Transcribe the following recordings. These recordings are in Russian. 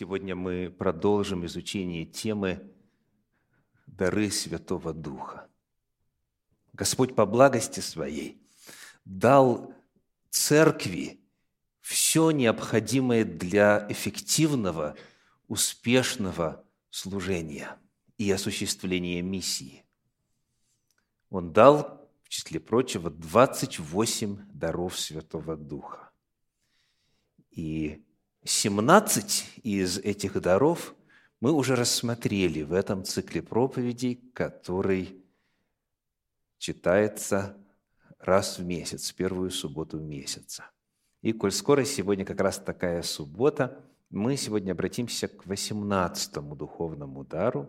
Сегодня мы продолжим изучение темы «Дары Святого Духа». Господь по благости Своей дал Церкви все необходимое для эффективного, успешного служения и осуществления миссии. Он дал, в числе прочего, 28 даров Святого Духа. И 17 из этих даров мы уже рассмотрели в этом цикле проповедей, который читается раз в месяц, первую субботу месяца. И коль скоро сегодня как раз такая суббота, мы сегодня обратимся к 18 духовному дару,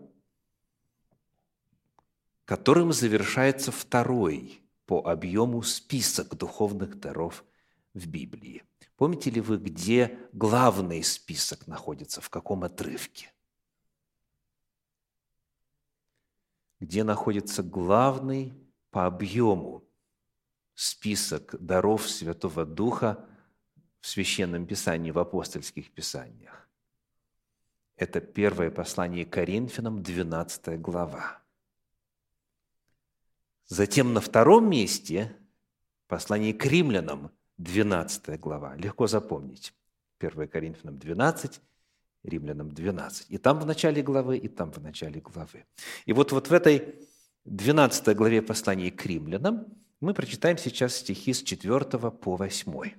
которым завершается второй по объему список духовных даров в Библии. Помните ли вы, где главный список находится, в каком отрывке? Где находится главный по объему список даров Святого Духа в Священном Писании, в апостольских Писаниях? Это первое послание Коринфянам, 12 глава. Затем на втором месте послание к римлянам, 12 глава. Легко запомнить. 1 Коринфянам 12, Римлянам 12. И там в начале главы, и там в начале главы. И вот, вот в этой 12 главе послания к римлянам мы прочитаем сейчас стихи с 4 по 8.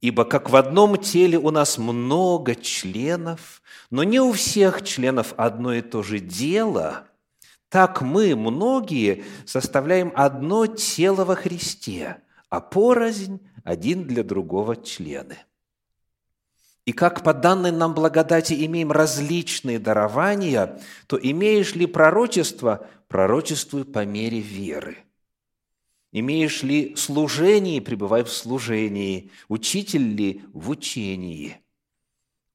«Ибо как в одном теле у нас много членов, но не у всех членов одно и то же дело, так мы, многие, составляем одно тело во Христе – а порознь один для другого члены. И как по данной нам благодати имеем различные дарования, то имеешь ли пророчество, пророчествуй по мере веры. Имеешь ли служение, пребывай в служении. Учитель ли в учении.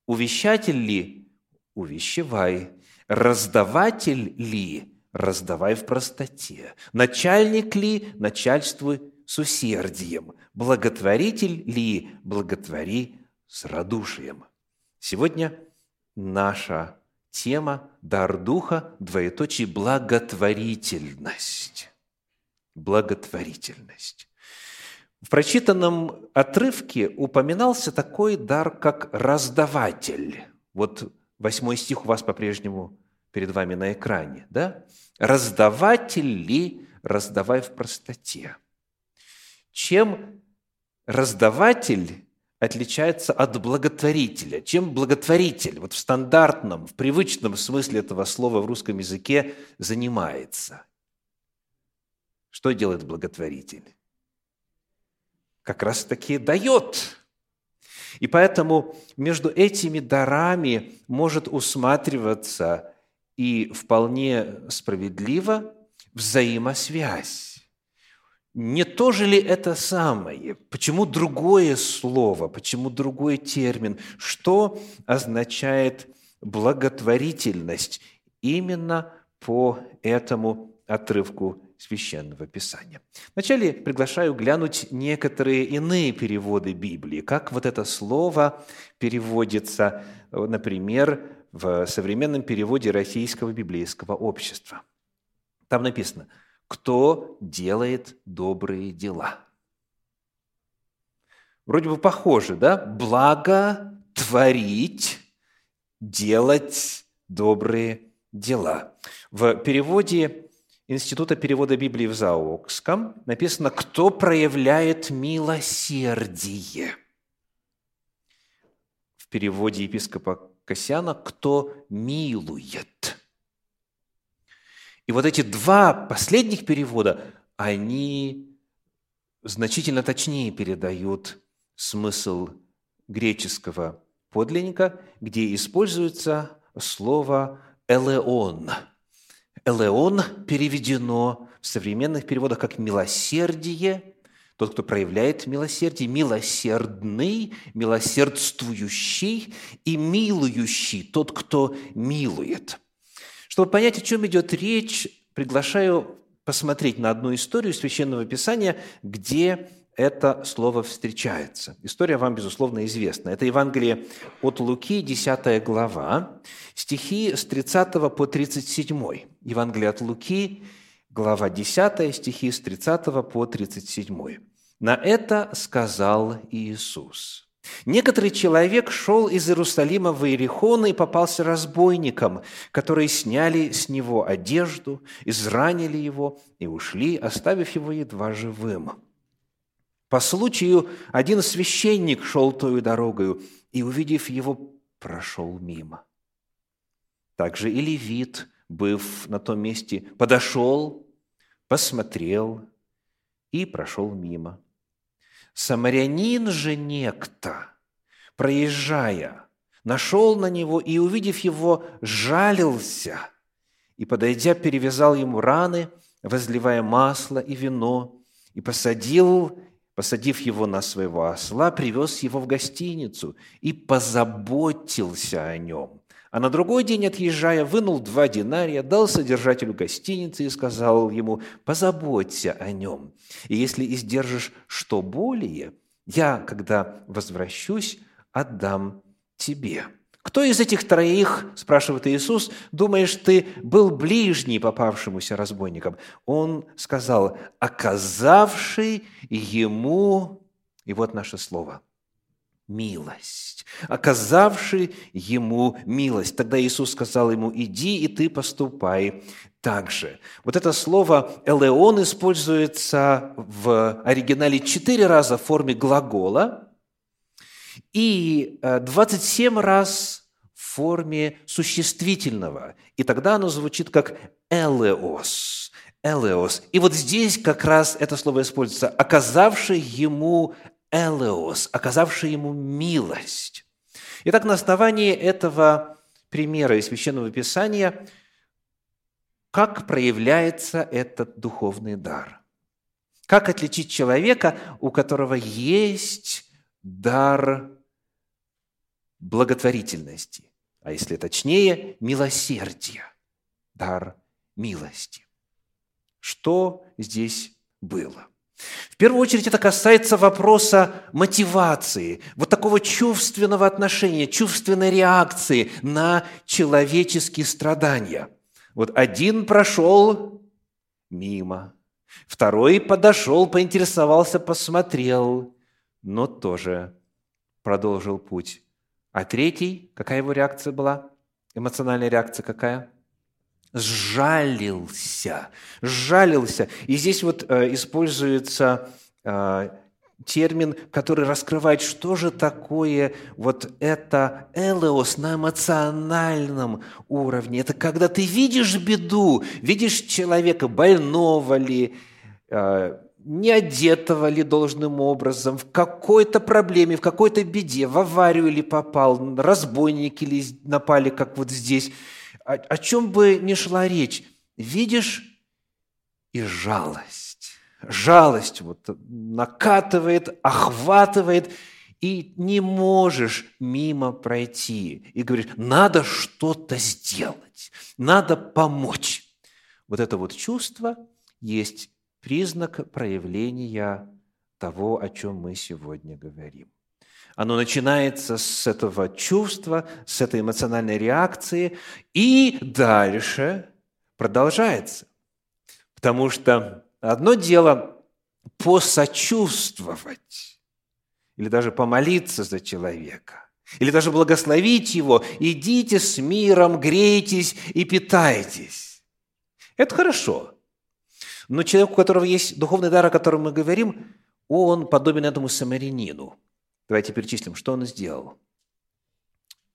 Увещатель ли, увещевай. Раздаватель ли, раздавай в простоте. Начальник ли, начальствуй с усердием, благотворитель ли благотвори с радушием. Сегодня наша тема «Дар Духа», двоеточие «благотворительность». Благотворительность. В прочитанном отрывке упоминался такой дар, как раздаватель. Вот восьмой стих у вас по-прежнему перед вами на экране, да? «Раздаватель ли, раздавай в простоте» чем раздаватель отличается от благотворителя. Чем благотворитель вот в стандартном, в привычном смысле этого слова в русском языке занимается? Что делает благотворитель? Как раз таки дает. И поэтому между этими дарами может усматриваться и вполне справедливо взаимосвязь. Не то же ли это самое? Почему другое слово? Почему другой термин? Что означает благотворительность именно по этому отрывку Священного Писания. Вначале приглашаю глянуть некоторые иные переводы Библии, как вот это слово переводится, например, в современном переводе Российского библейского общества. Там написано – кто делает добрые дела. Вроде бы похоже, да? Благо творить, делать добрые дела. В переводе Института перевода Библии в Заокском написано «Кто проявляет милосердие». В переводе епископа Косяна «Кто милует». И вот эти два последних перевода, они значительно точнее передают смысл греческого подлинника, где используется слово «элеон». «Элеон» переведено в современных переводах как «милосердие», тот, кто проявляет милосердие, милосердный, милосердствующий и милующий, тот, кто милует – чтобы понять, о чем идет речь, приглашаю посмотреть на одну историю Священного Писания, где это слово встречается. История вам, безусловно, известна. Это Евангелие от Луки, 10 глава, стихи с 30 по 37. Евангелие от Луки, глава 10, стихи с 30 по 37. На это сказал Иисус. Некоторый человек шел из Иерусалима в Иерихон и попался разбойникам, которые сняли с него одежду, изранили его и ушли, оставив его едва живым. По случаю один священник шел той дорогою и, увидев его, прошел мимо. Также и левит, быв на том месте, подошел, посмотрел и прошел мимо. Самарянин же некто, проезжая, нашел на него и, увидев его, жалился, и, подойдя, перевязал ему раны, возливая масло и вино, и посадил посадив его на своего осла, привез его в гостиницу и позаботился о нем. А на другой день, отъезжая, вынул два динария, дал содержателю гостиницы и сказал ему, позаботься о нем. И если издержишь что более, я, когда возвращусь, отдам тебе». Кто из этих троих, спрашивает Иисус, думаешь, ты был ближний попавшемуся разбойникам? Он сказал, оказавший ему, и вот наше слово, милость, оказавший ему милость. Тогда Иисус сказал ему, иди и ты поступай так же. Вот это слово «элеон» используется в оригинале четыре раза в форме глагола – и 27 э, раз в форме существительного. И тогда оно звучит как «элеос». «Элеос». И вот здесь как раз это слово используется «оказавший ему элеос», «оказавший ему милость». Итак, на основании этого примера из Священного Писания, как проявляется этот духовный дар? Как отличить человека, у которого есть дар благотворительности, а если точнее, милосердия, дар милости. Что здесь было? В первую очередь это касается вопроса мотивации, вот такого чувственного отношения, чувственной реакции на человеческие страдания. Вот один прошел мимо, второй подошел, поинтересовался, посмотрел, но тоже продолжил путь. А третий, какая его реакция была? Эмоциональная реакция какая? Сжалился. Сжалился. И здесь вот э, используется э, термин, который раскрывает, что же такое вот это элеос на эмоциональном уровне. Это когда ты видишь беду, видишь человека больного ли, э, не одетого ли должным образом, в какой-то проблеме, в какой-то беде, в аварию ли попал, разбойники ли напали, как вот здесь. О, о чем бы ни шла речь, видишь и жалость. Жалость вот накатывает, охватывает, и не можешь мимо пройти. И говоришь, надо что-то сделать, надо помочь. Вот это вот чувство есть признак проявления того, о чем мы сегодня говорим. Оно начинается с этого чувства, с этой эмоциональной реакции, и дальше продолжается. Потому что одно дело посочувствовать или даже помолиться за человека, или даже благословить его, идите с миром, грейтесь и питайтесь. Это хорошо – но человек, у которого есть духовный дар, о котором мы говорим, он подобен этому самарянину. Давайте перечислим, что он сделал.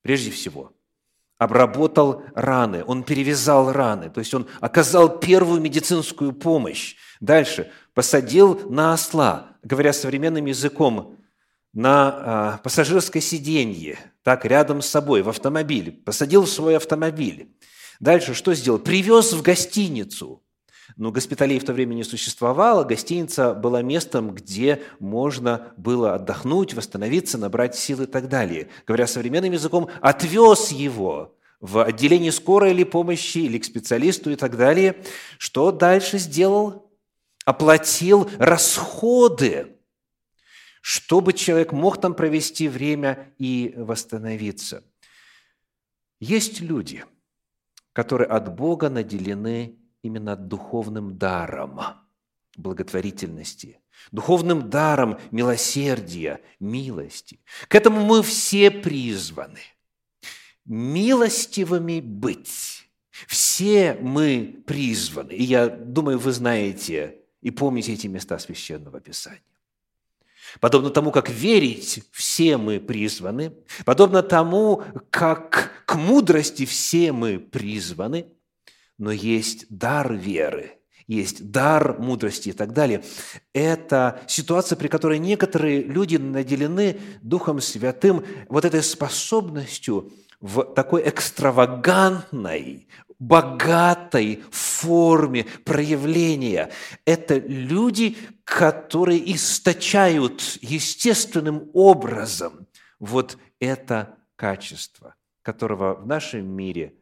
Прежде всего, обработал раны, он перевязал раны, то есть он оказал первую медицинскую помощь. Дальше, посадил на осла, говоря современным языком, на а, пассажирское сиденье, так, рядом с собой, в автомобиль, посадил в свой автомобиль. Дальше что сделал? Привез в гостиницу – но госпиталей в то время не существовало, гостиница была местом, где можно было отдохнуть, восстановиться, набрать силы и так далее. Говоря современным языком, отвез его в отделение скорой или помощи, или к специалисту и так далее. Что дальше сделал? Оплатил расходы чтобы человек мог там провести время и восстановиться. Есть люди, которые от Бога наделены именно духовным даром благотворительности, духовным даром милосердия, милости. К этому мы все призваны. Милостивыми быть. Все мы призваны. И я думаю, вы знаете и помните эти места Священного Писания. Подобно тому, как верить все мы призваны, подобно тому, как к мудрости все мы призваны, но есть дар веры, есть дар мудрости и так далее. Это ситуация, при которой некоторые люди наделены Духом Святым вот этой способностью в такой экстравагантной, богатой форме проявления. Это люди, которые источают естественным образом вот это качество, которого в нашем мире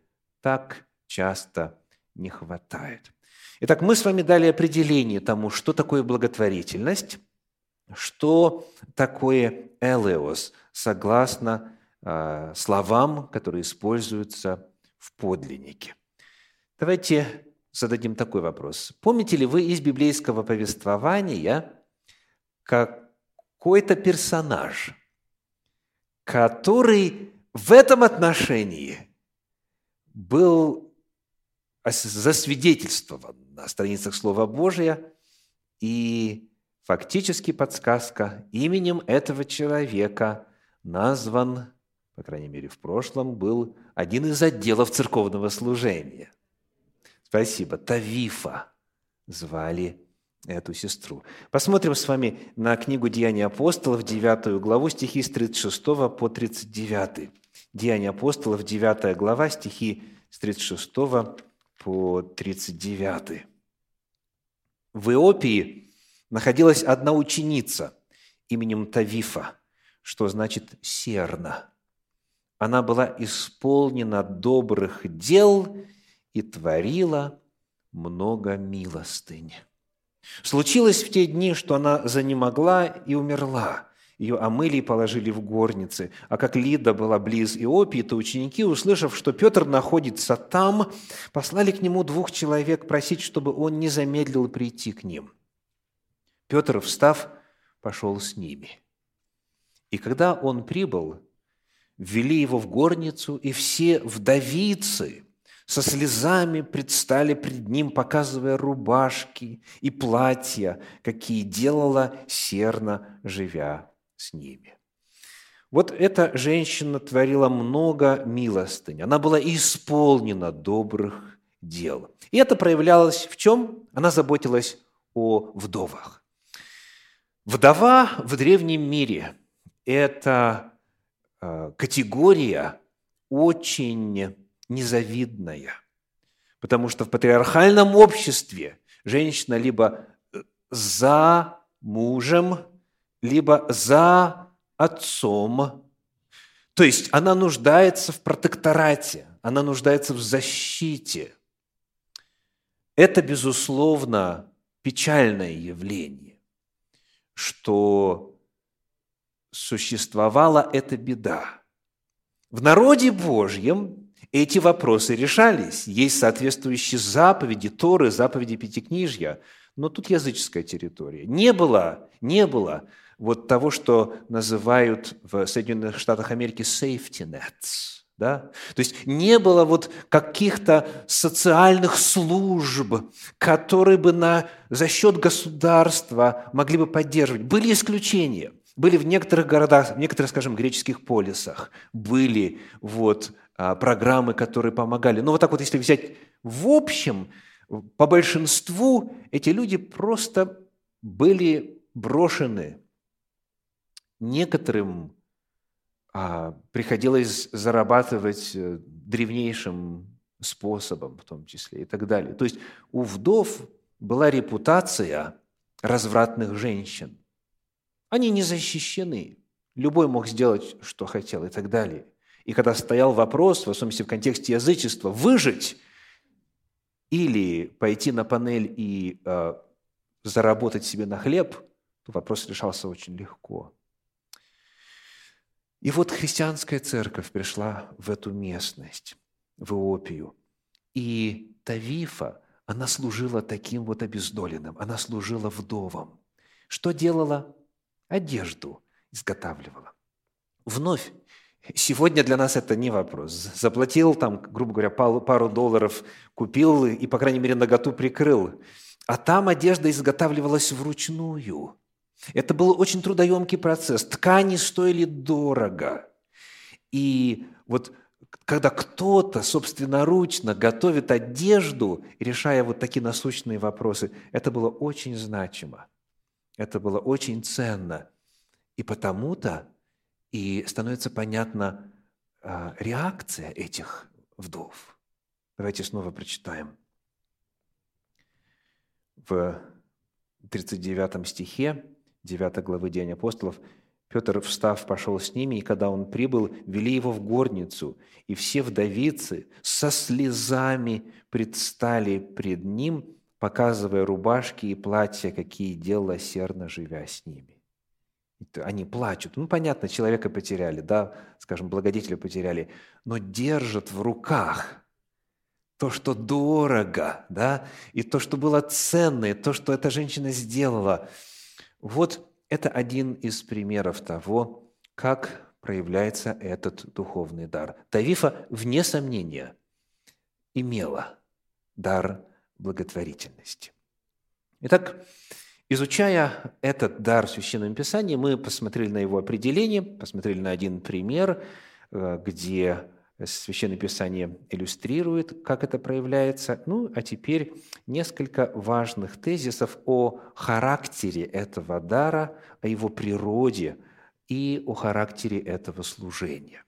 так часто не хватает. Итак, мы с вами дали определение тому, что такое благотворительность, что такое элеос, согласно э, словам, которые используются в подлиннике. Давайте зададим такой вопрос. Помните ли вы из библейского повествования какой-то персонаж, который в этом отношении был засвидетельствован на страницах Слова Божия, и фактически подсказка именем этого человека назван, по крайней мере в прошлом, был один из отделов церковного служения – Спасибо. Тавифа звали эту сестру. Посмотрим с вами на книгу «Деяния апостолов», 9 главу, стихи с 36 по 39. «Деяния апостолов», 9 глава, стихи с 36 по 39. В Иопии находилась одна ученица именем Тавифа, что значит «серна». Она была исполнена добрых дел – и творила много милостынь. Случилось в те дни, что она занемогла и умерла. Ее омыли и положили в горницы. А как Лида была близ Иопии, то ученики, услышав, что Петр находится там, послали к нему двух человек просить, чтобы он не замедлил прийти к ним. Петр, встав, пошел с ними. И когда он прибыл, ввели его в горницу, и все вдовицы – со слезами предстали пред ним, показывая рубашки и платья, какие делала серна, живя с ними. Вот эта женщина творила много милостынь. Она была исполнена добрых дел. И это проявлялось в чем? Она заботилась о вдовах. Вдова в древнем мире – это э, категория очень незавидная. Потому что в патриархальном обществе женщина либо э, за мужем, либо за отцом. То есть она нуждается в протекторате, она нуждается в защите. Это, безусловно, печальное явление, что существовала эта беда. В народе Божьем эти вопросы решались. Есть соответствующие заповеди Торы, заповеди Пятикнижья, но тут языческая территория. Не было, не было вот того, что называют в Соединенных Штатах Америки safety nets. Да? То есть не было вот каких-то социальных служб, которые бы на, за счет государства могли бы поддерживать. Были исключения. Были в некоторых городах, в некоторых, скажем, греческих полисах, были вот а, программы, которые помогали. Но вот так вот, если взять в общем, по большинству эти люди просто были брошены. Некоторым а, приходилось зарабатывать э, древнейшим способом, в том числе, и так далее. То есть у вдов была репутация развратных женщин. Они не защищены. Любой мог сделать, что хотел, и так далее. И когда стоял вопрос, в особенности в контексте язычества, выжить или пойти на панель и э, заработать себе на хлеб, то вопрос решался очень легко. И вот христианская церковь пришла в эту местность, в Иопию. И Тавифа, она служила таким вот обездоленным, она служила вдовам. Что делала? Одежду изготавливала. Вновь, сегодня для нас это не вопрос. Заплатил там, грубо говоря, пару долларов, купил и, по крайней мере, наготу прикрыл. А там одежда изготавливалась вручную. Это был очень трудоемкий процесс. Ткани стоили дорого. И вот когда кто-то собственноручно готовит одежду, решая вот такие насущные вопросы, это было очень значимо. Это было очень ценно. И потому-то и становится понятна а, реакция этих вдов. Давайте снова прочитаем. В 39 стихе 9 главы День апостолов, Петр, встав, пошел с ними, и когда он прибыл, вели его в горницу, и все вдовицы со слезами предстали пред ним, показывая рубашки и платья, какие делала серно, живя с ними. Они плачут. Ну, понятно, человека потеряли, да, скажем, благодетеля потеряли, но держат в руках то, что дорого, да, и то, что было ценное, то, что эта женщина сделала – вот это один из примеров того, как проявляется этот духовный дар. Тавифа, вне сомнения, имела дар благотворительности. Итак, изучая этот дар в Священном Писании, мы посмотрели на его определение, посмотрели на один пример, э, где Священное Писание иллюстрирует, как это проявляется. Ну, а теперь несколько важных тезисов о характере этого дара, о его природе и о характере этого служения.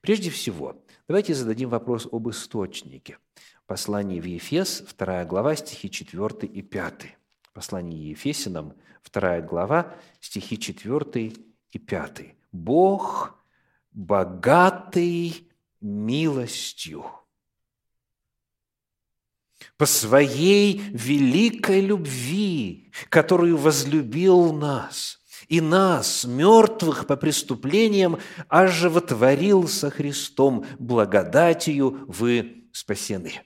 Прежде всего, давайте зададим вопрос об источнике. Послание в Ефес, 2 глава, стихи 4 и 5. Послание Ефесинам, 2 глава, стихи 4 и 5. «Бог, богатый милостью, по своей великой любви, которую возлюбил нас, и нас, мертвых по преступлениям, оживотворил со Христом, благодатью вы спасены.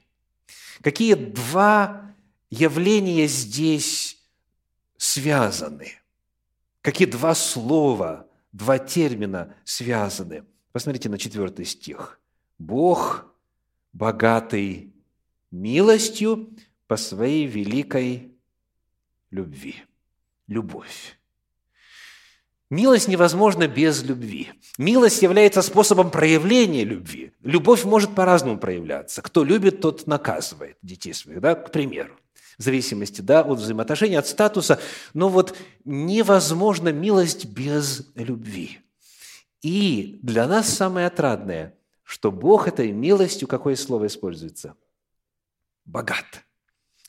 Какие два явления здесь связаны? Какие два слова, два термина связаны? Посмотрите на четвертый стих – Бог, богатый милостью по своей великой любви. Любовь. Милость невозможна без любви. Милость является способом проявления любви. Любовь может по-разному проявляться. Кто любит, тот наказывает детей своих, да, к примеру. В зависимости да, от взаимоотношений, от статуса. Но вот невозможна милость без любви. И для нас самое отрадное – что Бог этой милостью, какое слово используется? Богат.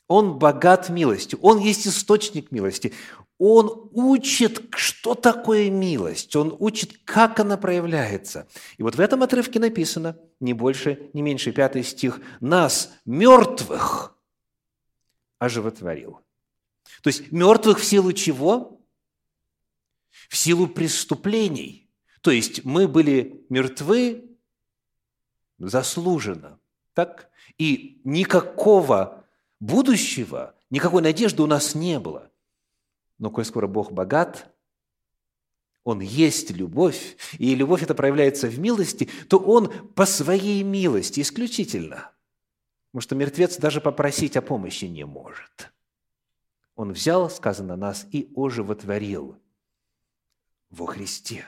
Он богат милостью, Он есть источник милости. Он учит, что такое милость, Он учит, как она проявляется. И вот в этом отрывке написано, не больше, не меньше, пятый стих, «Нас, мертвых, оживотворил». То есть мертвых в силу чего? В силу преступлений. То есть мы были мертвы заслуженно. Так? И никакого будущего, никакой надежды у нас не было. Но коль скоро Бог богат, Он есть любовь, и любовь это проявляется в милости, то Он по своей милости исключительно. Потому что мертвец даже попросить о помощи не может. Он взял, сказано нас, и оживотворил во Христе.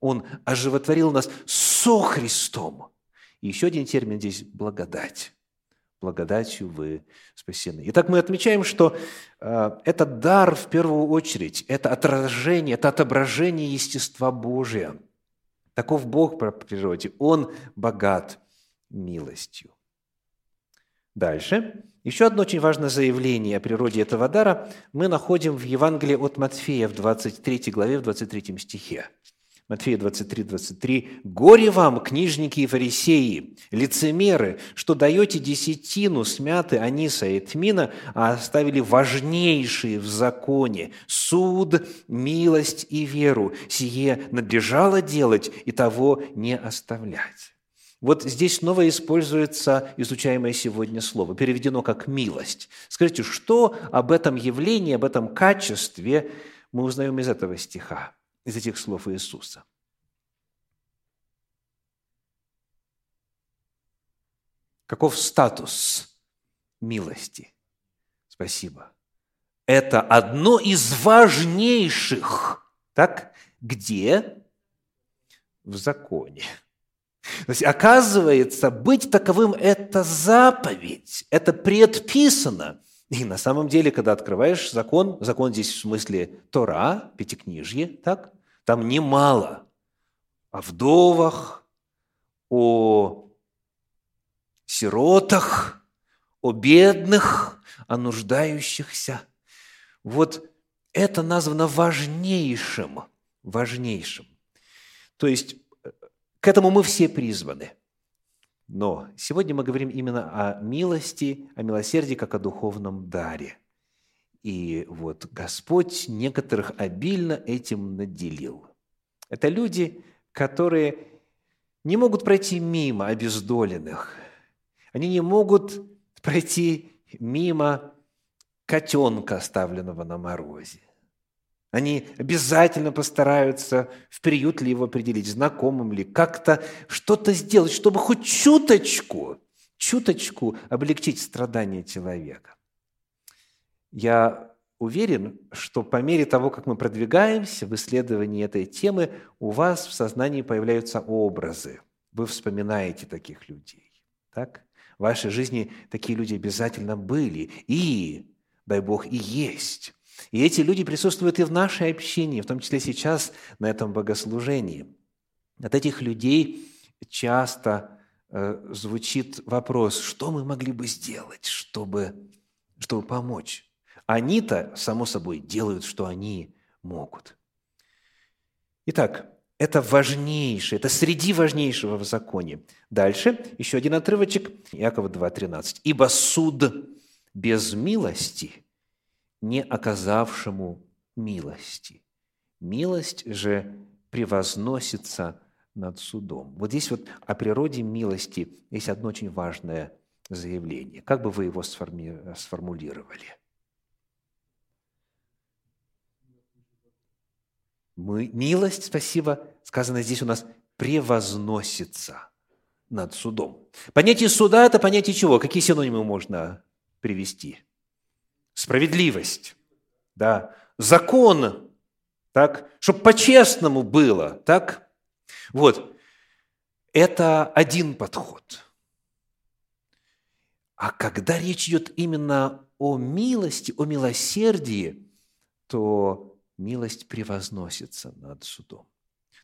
Он оживотворил нас со Христом. Еще один термин здесь – благодать. Благодатью вы спасены. Итак, мы отмечаем, что э, этот дар в первую очередь – это отражение, это отображение естества Божия. Таков Бог по природе. Он богат милостью. Дальше. Еще одно очень важное заявление о природе этого дара мы находим в Евангелии от Матфея в 23 главе, в 23 стихе. Матфея 23, 23. «Горе вам, книжники и фарисеи, лицемеры, что даете десятину смяты аниса и тмина, а оставили важнейшие в законе – суд, милость и веру. Сие надлежало делать и того не оставлять». Вот здесь снова используется изучаемое сегодня слово, переведено как «милость». Скажите, что об этом явлении, об этом качестве мы узнаем из этого стиха? Из этих слов Иисуса. Каков статус милости? Спасибо. Это одно из важнейших, так, где? В законе. То есть, оказывается, быть таковым – это заповедь, это предписано. И на самом деле, когда открываешь закон, закон здесь в смысле Тора, Пятикнижье, так? Там немало о вдовах, о сиротах, о бедных, о нуждающихся. Вот это названо важнейшим, важнейшим. То есть к этому мы все призваны – но сегодня мы говорим именно о милости, о милосердии, как о духовном даре. И вот Господь некоторых обильно этим наделил. Это люди, которые не могут пройти мимо обездоленных. Они не могут пройти мимо котенка, оставленного на морозе. Они обязательно постараются в приют ли его определить, знакомым ли, как-то что-то сделать, чтобы хоть чуточку, чуточку облегчить страдания человека. Я уверен, что по мере того, как мы продвигаемся в исследовании этой темы, у вас в сознании появляются образы. Вы вспоминаете таких людей. Так? В вашей жизни такие люди обязательно были. И, дай Бог, и есть. И эти люди присутствуют и в нашей общине, в том числе сейчас на этом богослужении. От этих людей часто э, звучит вопрос, что мы могли бы сделать, чтобы, чтобы помочь. Они-то, само собой, делают, что они могут. Итак, это важнейшее, это среди важнейшего в законе. Дальше еще один отрывочек, Иакова 2.13. «Ибо суд без милости не оказавшему милости. Милость же превозносится над судом. Вот здесь вот о природе милости есть одно очень важное заявление. Как бы вы его сформи- сформулировали? Мы, милость, спасибо, сказано здесь у нас, превозносится над судом. Понятие суда – это понятие чего? Какие синонимы можно привести? Справедливость, да, закон, так, чтобы по-честному было, так? Вот, это один подход. А когда речь идет именно о милости, о милосердии, то милость превозносится над судом.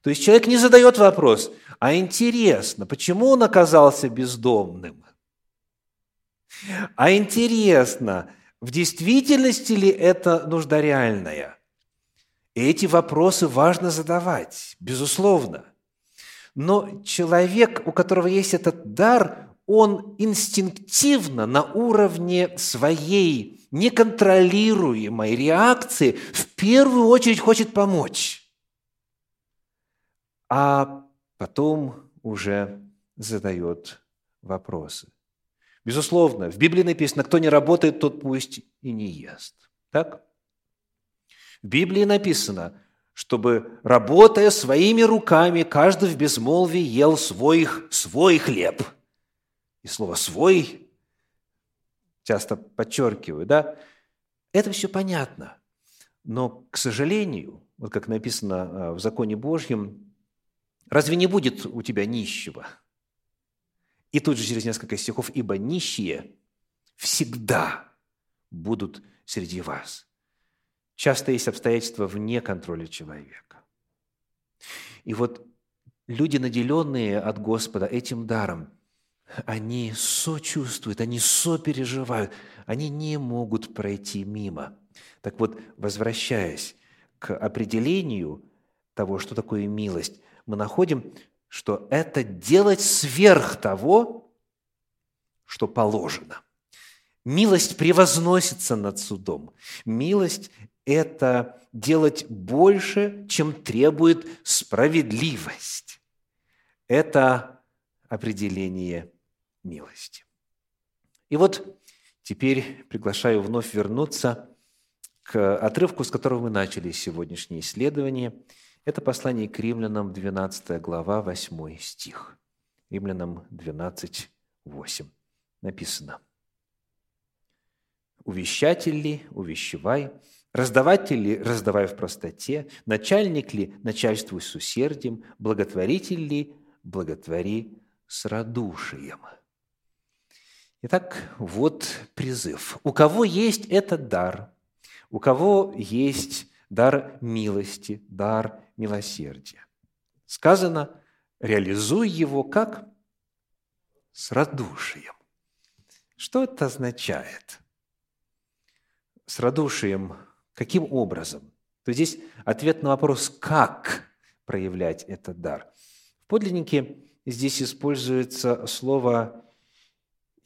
То есть человек не задает вопрос, а интересно, почему он оказался бездомным? А интересно, в действительности ли это нужда реальная? И эти вопросы важно задавать, безусловно. Но человек, у которого есть этот дар, он инстинктивно на уровне своей неконтролируемой реакции в первую очередь хочет помочь, а потом уже задает вопросы. Безусловно, в Библии написано, кто не работает, тот пусть и не ест. Так? В Библии написано, чтобы, работая своими руками, каждый в безмолвии ел свой, свой хлеб. И слово «свой» часто подчеркиваю, да? Это все понятно. Но, к сожалению, вот как написано а, в законе Божьем, разве не будет у тебя нищего – и тут же через несколько стихов, ибо нищие всегда будут среди вас. Часто есть обстоятельства вне контроля человека. И вот люди, наделенные от Господа этим даром, они сочувствуют, они сопереживают, они не могут пройти мимо. Так вот, возвращаясь к определению того, что такое милость, мы находим, что это делать сверх того, что положено. Милость превозносится над судом. Милость – это делать больше, чем требует справедливость. Это определение милости. И вот теперь приглашаю вновь вернуться к отрывку, с которого мы начали сегодняшнее исследование. Это послание к римлянам, 12 глава, 8 стих. Римлянам 12, 8. Написано. «Увещатель ли, увещевай, раздаватель ли, раздавай в простоте, начальник ли, начальствуй с усердием, благотворитель ли, благотвори с радушием». Итак, вот призыв. У кого есть этот дар – у кого есть дар милости, дар милосердия. Сказано, реализуй его как? С радушием. Что это означает? С радушием каким образом? То здесь ответ на вопрос, как проявлять этот дар. В подлиннике здесь используется слово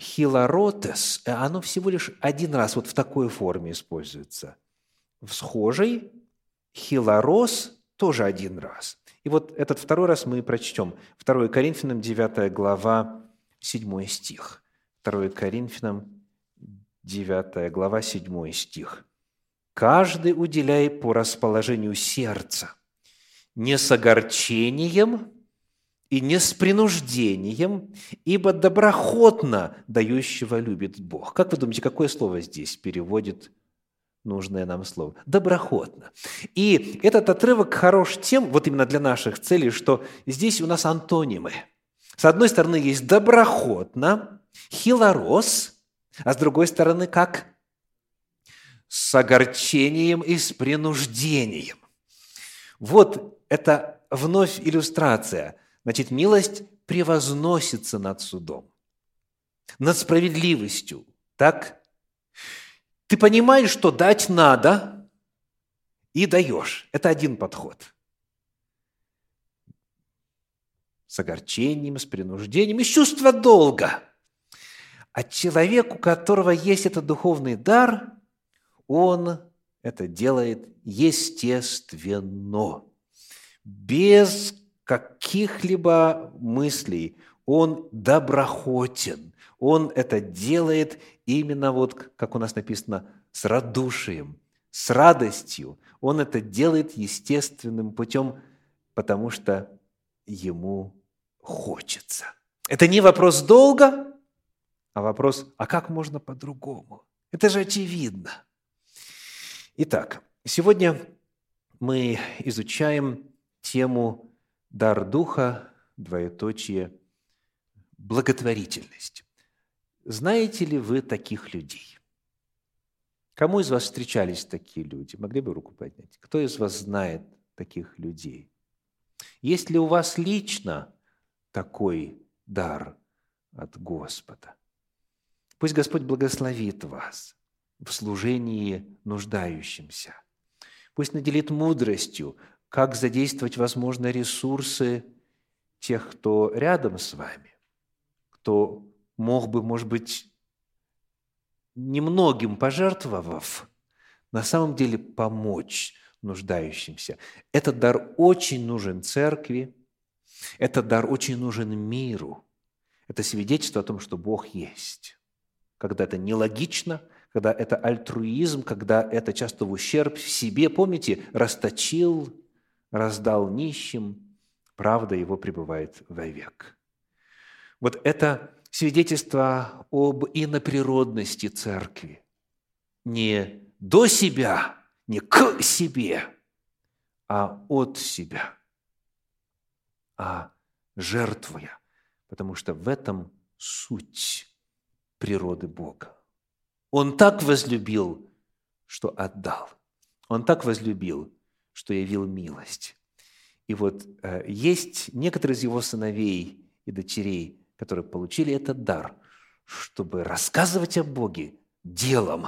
хилоротес, оно всего лишь один раз вот в такой форме используется. В схожей хилорос тоже один раз. И вот этот второй раз мы прочтем. 2 Коринфянам 9 глава 7 стих. 2 Коринфянам 9 глава 7 стих. «Каждый уделяй по расположению сердца, не с огорчением и не с принуждением, ибо доброхотно дающего любит Бог. Как вы думаете, какое слово здесь переводит нужное нам слово? Доброхотно. И этот отрывок хорош тем, вот именно для наших целей, что здесь у нас антонимы. С одной стороны есть доброхотно, хилорос, а с другой стороны как? С огорчением и с принуждением. Вот это вновь иллюстрация – Значит, милость превозносится над судом, над справедливостью. Так? Ты понимаешь, что дать надо, и даешь. Это один подход. С огорчением, с принуждением, из чувства долга. А человек, у которого есть этот духовный дар, он это делает естественно, без каких-либо мыслей. Он доброхотен. Он это делает именно вот, как у нас написано, с радушием, с радостью. Он это делает естественным путем, потому что ему хочется. Это не вопрос долга, а вопрос, а как можно по-другому? Это же очевидно. Итак, сегодня мы изучаем тему Дар Духа, двоеточие, благотворительность. Знаете ли вы таких людей? Кому из вас встречались такие люди? Могли бы руку поднять? Кто из вас знает таких людей? Есть ли у вас лично такой дар от Господа? Пусть Господь благословит вас в служении нуждающимся. Пусть наделит мудростью как задействовать, возможно, ресурсы тех, кто рядом с вами, кто мог бы, может быть, немногим пожертвовав, на самом деле помочь нуждающимся. Этот дар очень нужен церкви, этот дар очень нужен миру. Это свидетельство о том, что Бог есть. Когда это нелогично, когда это альтруизм, когда это часто в ущерб себе. Помните, расточил, раздал нищим, правда его пребывает вовек. Вот это свидетельство об иноприродности церкви. Не до себя, не к себе, а от себя, а жертвуя, потому что в этом суть природы Бога. Он так возлюбил, что отдал. Он так возлюбил, что явил милость. И вот э, есть некоторые из его сыновей и дочерей, которые получили этот дар, чтобы рассказывать о Боге делом,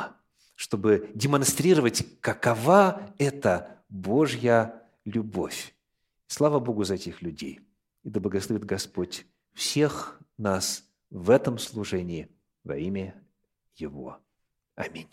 чтобы демонстрировать, какова эта Божья любовь. Слава Богу за этих людей. И да благословит Господь всех нас в этом служении во имя Его. Аминь.